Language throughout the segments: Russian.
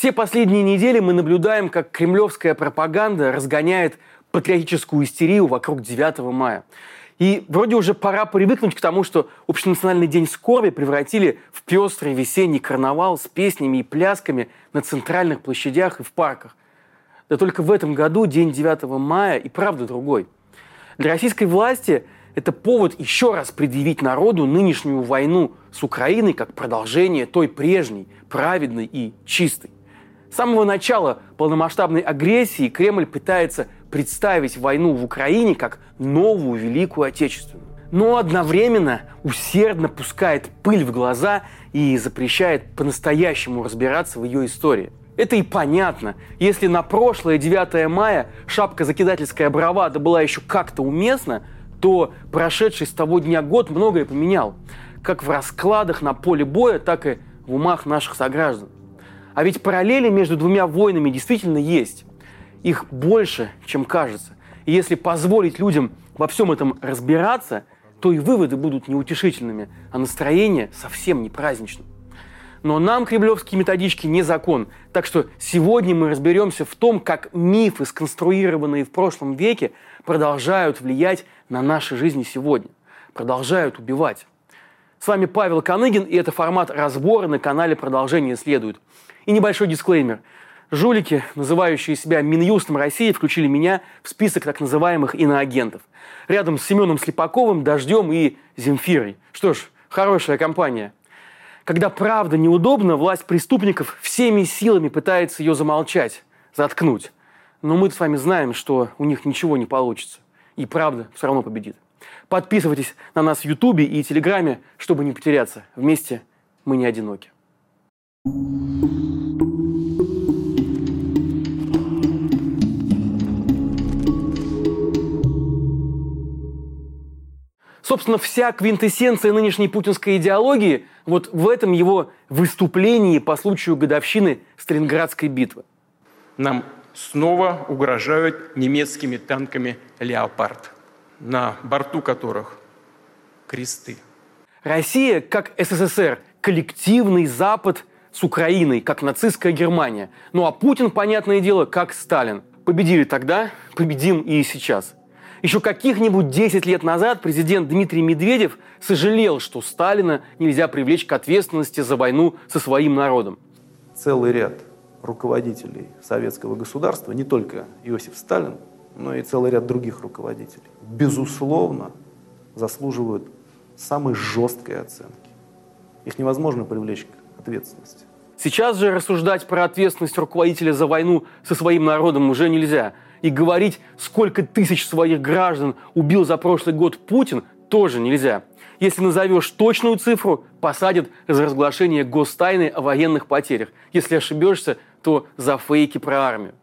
Все последние недели мы наблюдаем, как кремлевская пропаганда разгоняет патриотическую истерию вокруг 9 мая. И вроде уже пора привыкнуть к тому, что Общенациональный день скорби превратили в пестрый весенний карнавал с песнями и плясками на центральных площадях и в парках. Да только в этом году день 9 мая и правда другой. Для российской власти это повод еще раз предъявить народу нынешнюю войну с Украиной как продолжение той прежней, праведной и чистой. С самого начала полномасштабной агрессии Кремль пытается представить войну в Украине как новую Великую Отечественную. Но одновременно усердно пускает пыль в глаза и запрещает по-настоящему разбираться в ее истории. Это и понятно. Если на прошлое 9 мая шапка закидательская бравада была еще как-то уместна, то прошедший с того дня год многое поменял. Как в раскладах на поле боя, так и в умах наших сограждан. А ведь параллели между двумя войнами действительно есть. Их больше, чем кажется. И если позволить людям во всем этом разбираться, то и выводы будут неутешительными, а настроение совсем не праздничным. Но нам кремлевские методички не закон. Так что сегодня мы разберемся в том, как мифы, сконструированные в прошлом веке, продолжают влиять на наши жизни сегодня, продолжают убивать. С вами Павел Коныгин, и это формат разбора на канале «Продолжение следует». И небольшой дисклеймер. Жулики, называющие себя Минюстом России, включили меня в список так называемых иноагентов. Рядом с Семеном Слепаковым, Дождем и Земфирой. Что ж, хорошая компания. Когда правда неудобна, власть преступников всеми силами пытается ее замолчать, заткнуть. Но мы с вами знаем, что у них ничего не получится. И правда все равно победит. Подписывайтесь на нас в Ютубе и Телеграме, чтобы не потеряться. Вместе мы не одиноки. Собственно, вся квинтэссенция нынешней путинской идеологии вот в этом его выступлении по случаю годовщины Сталинградской битвы. Нам снова угрожают немецкими танками «Леопард», на борту которых кресты. Россия, как СССР, коллективный Запад с Украиной, как нацистская Германия. Ну а Путин, понятное дело, как Сталин. Победили тогда, победим и сейчас – еще каких-нибудь 10 лет назад президент Дмитрий Медведев сожалел, что Сталина нельзя привлечь к ответственности за войну со своим народом. Целый ряд руководителей советского государства, не только Иосиф Сталин, но и целый ряд других руководителей, безусловно, заслуживают самой жесткой оценки. Их невозможно привлечь к ответственности. Сейчас же рассуждать про ответственность руководителя за войну со своим народом уже нельзя – и говорить, сколько тысяч своих граждан убил за прошлый год Путин, тоже нельзя. Если назовешь точную цифру, посадят за разглашение гостайны о военных потерях. Если ошибешься, то за фейки про армию.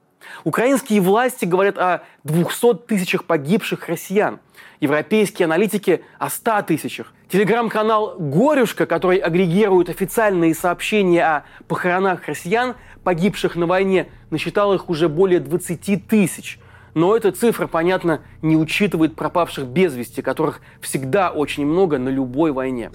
Украинские власти говорят о 200 тысячах погибших россиян. Европейские аналитики о 100 тысячах. Телеграм-канал «Горюшка», который агрегирует официальные сообщения о похоронах россиян, погибших на войне, насчитал их уже более 20 тысяч. Но эта цифра, понятно, не учитывает пропавших без вести, которых всегда очень много на любой войне.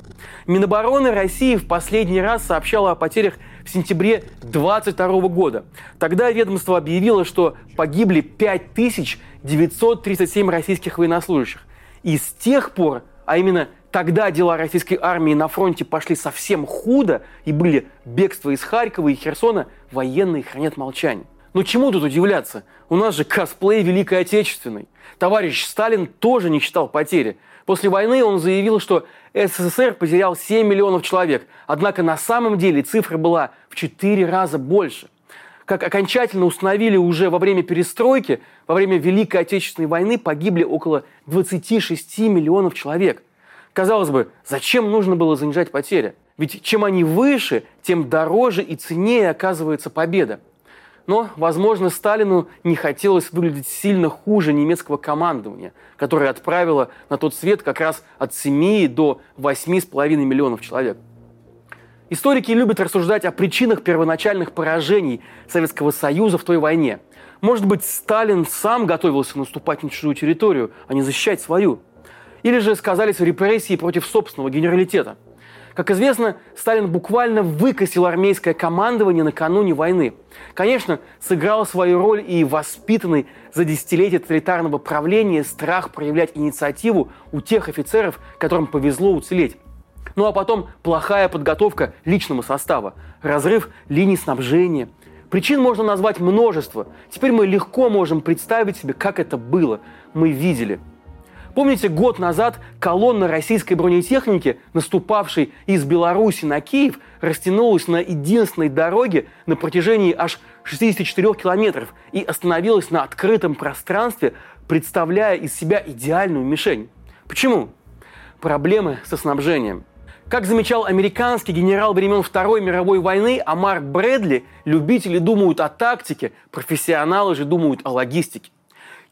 Минобороны России в последний раз сообщала о потерях в сентябре 2022 года. Тогда ведомство объявило, что погибли 5937 российских военнослужащих. И с тех пор, а именно Тогда дела российской армии на фронте пошли совсем худо, и были бегство из Харькова и Херсона, военные хранят молчание. Но чему тут удивляться? У нас же косплей Великой Отечественной. Товарищ Сталин тоже не считал потери. После войны он заявил, что СССР потерял 7 миллионов человек. Однако на самом деле цифра была в 4 раза больше. Как окончательно установили уже во время перестройки, во время Великой Отечественной войны погибли около 26 миллионов человек – Казалось бы, зачем нужно было занижать потери? Ведь чем они выше, тем дороже и ценнее оказывается победа. Но, возможно, Сталину не хотелось выглядеть сильно хуже немецкого командования, которое отправило на тот свет как раз от 7 до 8,5 миллионов человек. Историки любят рассуждать о причинах первоначальных поражений Советского Союза в той войне. Может быть, Сталин сам готовился наступать на чужую территорию, а не защищать свою – или же сказались репрессии против собственного генералитета. Как известно, Сталин буквально выкосил армейское командование накануне войны. Конечно, сыграл свою роль и воспитанный за десятилетия тоталитарного правления страх проявлять инициативу у тех офицеров, которым повезло уцелеть. Ну а потом плохая подготовка личного состава, разрыв линий снабжения. Причин можно назвать множество. Теперь мы легко можем представить себе, как это было. Мы видели – Помните, год назад колонна российской бронетехники, наступавшей из Беларуси на Киев, растянулась на единственной дороге на протяжении аж 64 километров и остановилась на открытом пространстве, представляя из себя идеальную мишень. Почему? Проблемы со снабжением. Как замечал американский генерал времен Второй мировой войны Амар Брэдли, любители думают о тактике, профессионалы же думают о логистике.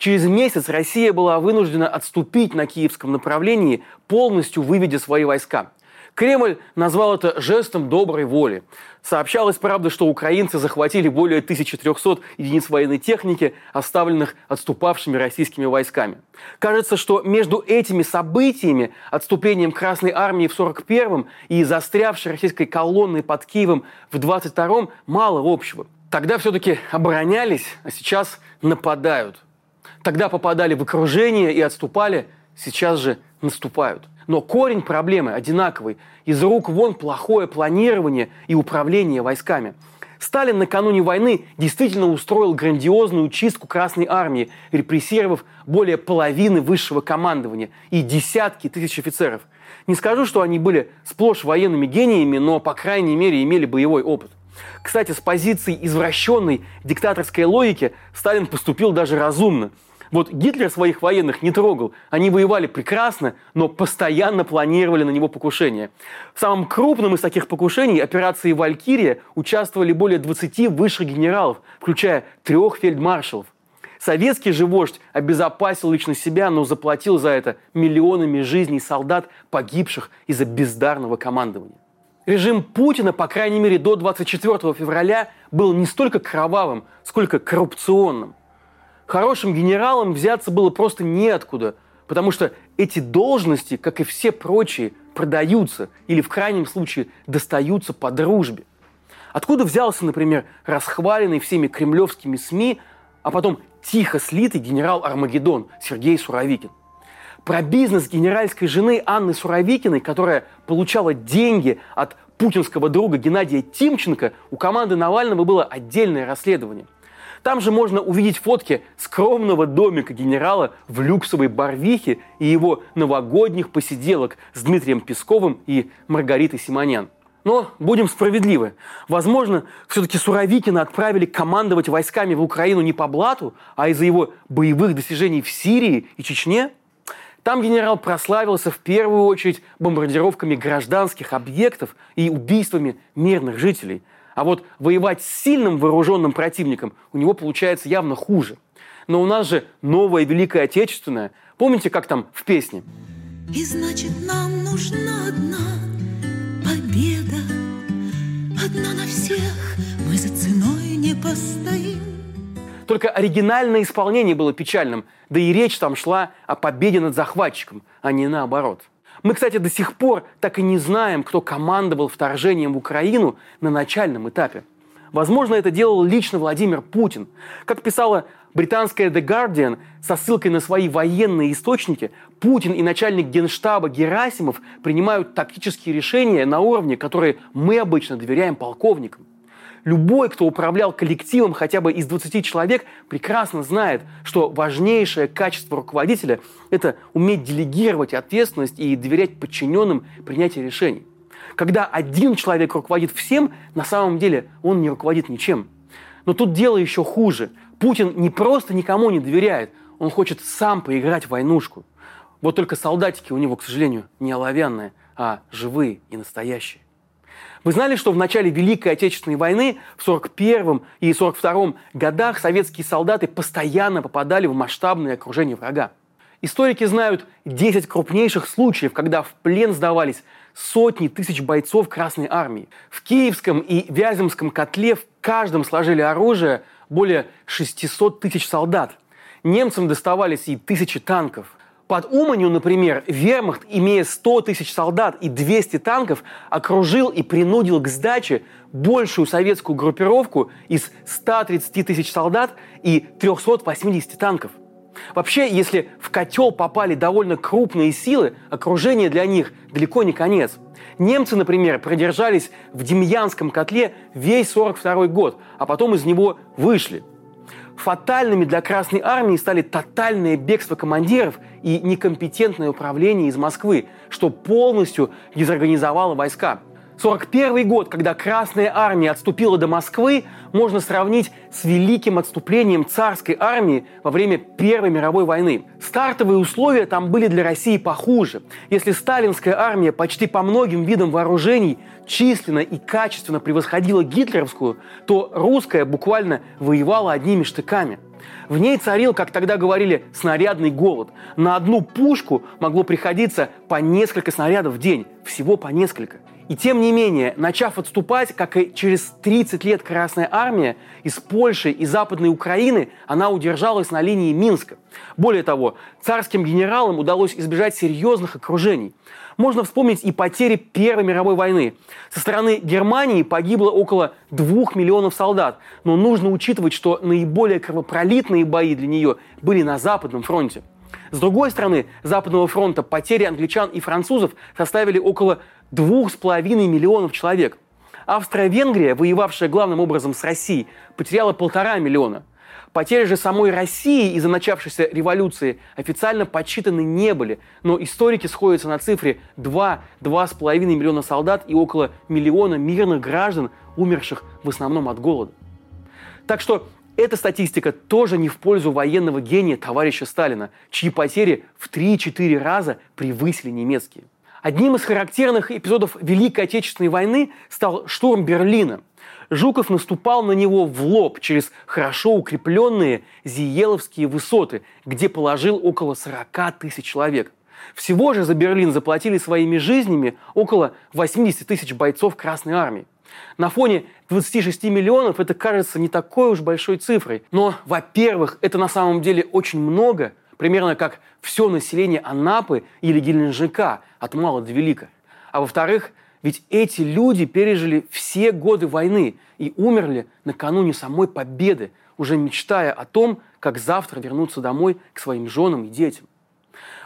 Через месяц Россия была вынуждена отступить на киевском направлении, полностью выведя свои войска. Кремль назвал это жестом доброй воли. Сообщалось, правда, что украинцы захватили более 1300 единиц военной техники, оставленных отступавшими российскими войсками. Кажется, что между этими событиями, отступлением Красной Армии в 41-м и застрявшей российской колонной под Киевом в 22-м, мало общего. Тогда все-таки оборонялись, а сейчас нападают – Тогда попадали в окружение и отступали, сейчас же наступают. Но корень проблемы одинаковый. Из рук вон плохое планирование и управление войсками. Сталин накануне войны действительно устроил грандиозную чистку Красной Армии, репрессировав более половины высшего командования и десятки тысяч офицеров. Не скажу, что они были сплошь военными гениями, но, по крайней мере, имели боевой опыт. Кстати, с позиции извращенной диктаторской логики Сталин поступил даже разумно – вот Гитлер своих военных не трогал. Они воевали прекрасно, но постоянно планировали на него покушение. В самом крупном из таких покушений, операции «Валькирия», участвовали более 20 высших генералов, включая трех фельдмаршалов. Советский же вождь обезопасил лично себя, но заплатил за это миллионами жизней солдат, погибших из-за бездарного командования. Режим Путина, по крайней мере, до 24 февраля был не столько кровавым, сколько коррупционным хорошим генералам взяться было просто неоткуда, потому что эти должности, как и все прочие, продаются или в крайнем случае достаются по дружбе. Откуда взялся, например, расхваленный всеми кремлевскими СМИ, а потом тихо слитый генерал Армагеддон Сергей Суровикин? Про бизнес генеральской жены Анны Суровикиной, которая получала деньги от путинского друга Геннадия Тимченко, у команды Навального было отдельное расследование – там же можно увидеть фотки скромного домика генерала в люксовой Барвихе и его новогодних посиделок с Дмитрием Песковым и Маргаритой Симонян. Но будем справедливы. Возможно, все-таки Суровикина отправили командовать войсками в Украину не по блату, а из-за его боевых достижений в Сирии и Чечне. Там генерал прославился в первую очередь бомбардировками гражданских объектов и убийствами мирных жителей – а вот воевать с сильным вооруженным противником у него получается явно хуже. Но у нас же новая Великая Отечественная. Помните, как там в песне? И значит, нам нужна одна победа, одна на всех, Только оригинальное исполнение было печальным, да и речь там шла о победе над захватчиком, а не наоборот. Мы, кстати, до сих пор так и не знаем, кто командовал вторжением в Украину на начальном этапе. Возможно, это делал лично Владимир Путин. Как писала британская The Guardian со ссылкой на свои военные источники, Путин и начальник генштаба Герасимов принимают тактические решения на уровне, которые мы обычно доверяем полковникам. Любой, кто управлял коллективом хотя бы из 20 человек, прекрасно знает, что важнейшее качество руководителя – это уметь делегировать ответственность и доверять подчиненным принятие решений. Когда один человек руководит всем, на самом деле он не руководит ничем. Но тут дело еще хуже. Путин не просто никому не доверяет, он хочет сам поиграть в войнушку. Вот только солдатики у него, к сожалению, не оловянные, а живые и настоящие. Вы знали, что в начале Великой Отечественной войны в 1941 и 1942 годах советские солдаты постоянно попадали в масштабное окружение врага? Историки знают 10 крупнейших случаев, когда в плен сдавались сотни тысяч бойцов Красной Армии. В Киевском и Вяземском котле в каждом сложили оружие более 600 тысяч солдат. Немцам доставались и тысячи танков. Под Уманью, например, вермахт, имея 100 тысяч солдат и 200 танков, окружил и принудил к сдаче большую советскую группировку из 130 тысяч солдат и 380 танков. Вообще, если в котел попали довольно крупные силы, окружение для них далеко не конец. Немцы, например, продержались в Демьянском котле весь 42 год, а потом из него вышли. Фатальными для Красной Армии стали тотальное бегство командиров и некомпетентное управление из Москвы, что полностью дезорганизовало войска. 41 год, когда Красная Армия отступила до Москвы, можно сравнить с великим отступлением царской армии во время Первой мировой войны. Стартовые условия там были для России похуже. Если сталинская армия почти по многим видам вооружений численно и качественно превосходила гитлеровскую, то русская буквально воевала одними штыками – в ней царил, как тогда говорили, снарядный голод. На одну пушку могло приходиться по несколько снарядов в день, всего по несколько. И тем не менее, начав отступать, как и через 30 лет Красная Армия, из Польши и Западной Украины она удержалась на линии Минска. Более того, царским генералам удалось избежать серьезных окружений. Можно вспомнить и потери Первой мировой войны. Со стороны Германии погибло около двух миллионов солдат, но нужно учитывать, что наиболее кровопролитные бои для нее были на Западном фронте. С другой стороны Западного фронта потери англичан и французов составили около двух с половиной миллионов человек. Австро-Венгрия, воевавшая главным образом с Россией, потеряла полтора миллиона. Потери же самой России из-за начавшейся революции официально подсчитаны не были, но историки сходятся на цифре 2-2,5 миллиона солдат и около миллиона мирных граждан, умерших в основном от голода. Так что эта статистика тоже не в пользу военного гения товарища Сталина, чьи потери в 3-4 раза превысили немецкие. Одним из характерных эпизодов Великой Отечественной войны стал штурм Берлина. Жуков наступал на него в лоб через хорошо укрепленные Зиеловские высоты, где положил около 40 тысяч человек. Всего же за Берлин заплатили своими жизнями около 80 тысяч бойцов Красной Армии. На фоне 26 миллионов это кажется не такой уж большой цифрой. Но, во-первых, это на самом деле очень много, примерно как все население Анапы или Геленджика от мала до велика. А во-вторых, ведь эти люди пережили все годы войны и умерли накануне самой победы, уже мечтая о том, как завтра вернуться домой к своим женам и детям.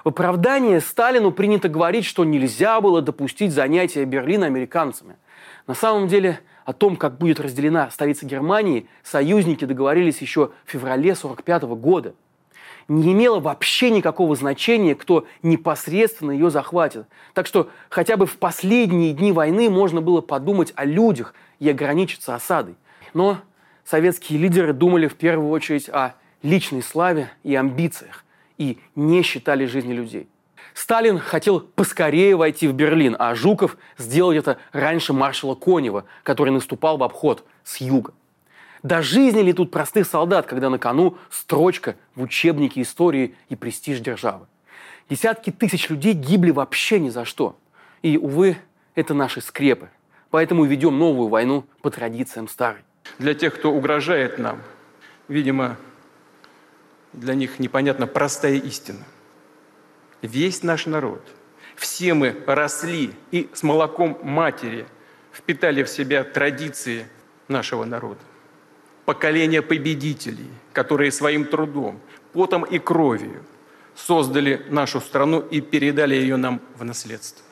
В оправдание Сталину принято говорить, что нельзя было допустить занятия Берлина американцами. На самом деле о том, как будет разделена столица Германии, союзники договорились еще в феврале 1945 года – не имело вообще никакого значения, кто непосредственно ее захватит. Так что хотя бы в последние дни войны можно было подумать о людях и ограничиться осадой. Но советские лидеры думали в первую очередь о личной славе и амбициях и не считали жизни людей. Сталин хотел поскорее войти в Берлин, а Жуков сделал это раньше маршала Конева, который наступал в обход с юга. До жизни ли тут простых солдат, когда на кону строчка в учебнике истории и престиж державы? Десятки тысяч людей гибли вообще ни за что. И, увы, это наши скрепы. Поэтому ведем новую войну по традициям старой. Для тех, кто угрожает нам, видимо, для них непонятна простая истина. Весь наш народ, все мы росли и с молоком матери впитали в себя традиции нашего народа поколение победителей, которые своим трудом, потом и кровью создали нашу страну и передали ее нам в наследство.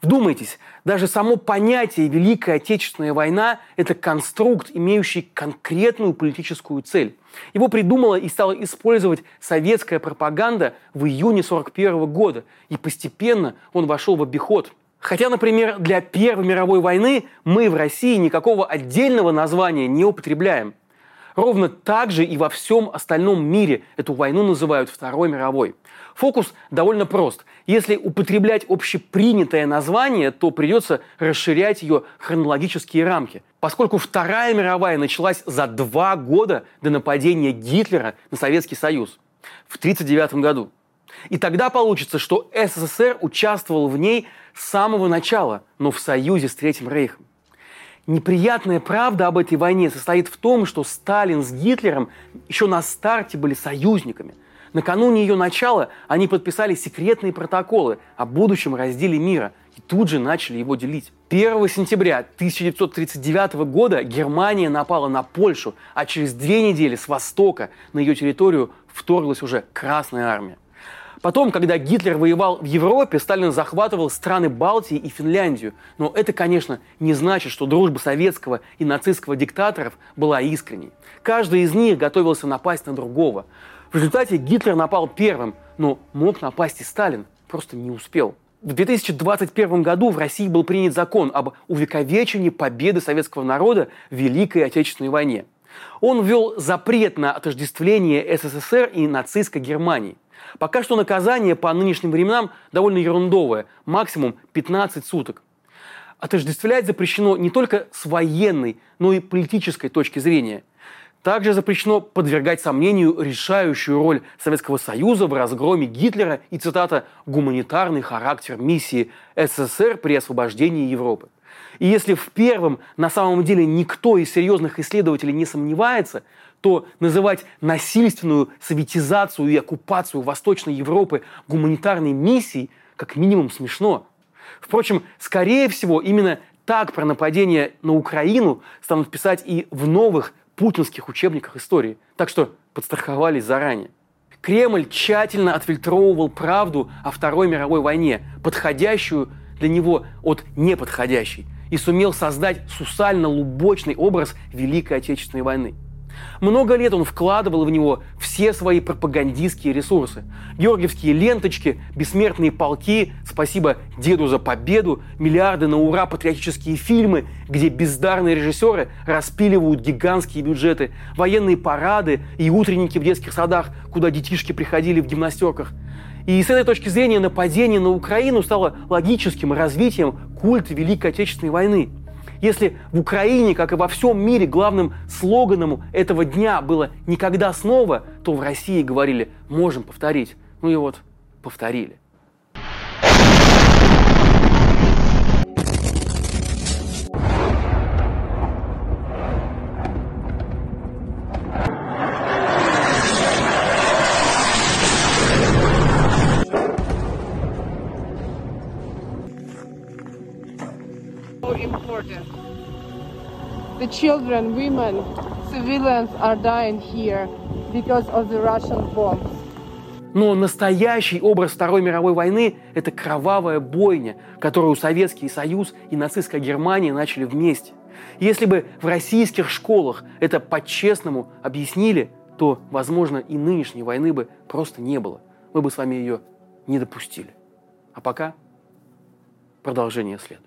Вдумайтесь, даже само понятие «Великая Отечественная война» – это конструкт, имеющий конкретную политическую цель. Его придумала и стала использовать советская пропаганда в июне 1941 года, и постепенно он вошел в обиход – Хотя, например, для Первой мировой войны мы в России никакого отдельного названия не употребляем. Ровно так же и во всем остальном мире эту войну называют Второй мировой. Фокус довольно прост. Если употреблять общепринятое название, то придется расширять ее хронологические рамки. Поскольку Вторая мировая началась за два года до нападения Гитлера на Советский Союз в 1939 году. И тогда получится, что СССР участвовал в ней с самого начала, но в союзе с Третьим Рейхом. Неприятная правда об этой войне состоит в том, что Сталин с Гитлером еще на старте были союзниками. Накануне ее начала они подписали секретные протоколы о будущем разделе мира и тут же начали его делить. 1 сентября 1939 года Германия напала на Польшу, а через две недели с востока на ее территорию вторглась уже Красная армия. Потом, когда Гитлер воевал в Европе, Сталин захватывал страны Балтии и Финляндию. Но это, конечно, не значит, что дружба советского и нацистского диктаторов была искренней. Каждый из них готовился напасть на другого. В результате Гитлер напал первым, но мог напасть и Сталин, просто не успел. В 2021 году в России был принят закон об увековечении победы советского народа в Великой Отечественной войне. Он ввел запрет на отождествление СССР и нацистской Германии. Пока что наказание по нынешним временам довольно ерундовое, максимум 15 суток. Отождествлять запрещено не только с военной, но и политической точки зрения – также запрещено подвергать сомнению решающую роль Советского Союза в разгроме Гитлера и, цитата, «гуманитарный характер миссии СССР при освобождении Европы». И если в первом на самом деле никто из серьезных исследователей не сомневается, то называть насильственную советизацию и оккупацию Восточной Европы гуманитарной миссией как минимум смешно. Впрочем, скорее всего, именно так про нападение на Украину станут писать и в новых путинских учебниках истории. Так что подстраховались заранее. Кремль тщательно отфильтровывал правду о Второй мировой войне, подходящую для него от неподходящей, и сумел создать сусально-лубочный образ Великой Отечественной войны – много лет он вкладывал в него все свои пропагандистские ресурсы. Георгиевские ленточки, бессмертные полки, спасибо деду за победу, миллиарды на ура патриотические фильмы, где бездарные режиссеры распиливают гигантские бюджеты, военные парады и утренники в детских садах, куда детишки приходили в гимнастерках. И с этой точки зрения нападение на Украину стало логическим развитием культа Великой Отечественной войны – если в Украине, как и во всем мире, главным слоганом этого дня было «никогда снова», то в России говорили «можем повторить». Ну и вот повторили. Children, women, civilians are dying here because of the Russian bombs. Но настоящий образ Второй мировой войны – это кровавая бойня, которую Советский Союз и нацистская Германия начали вместе. Если бы в российских школах это по-честному объяснили, то, возможно, и нынешней войны бы просто не было. Мы бы с вами ее не допустили. А пока продолжение следует.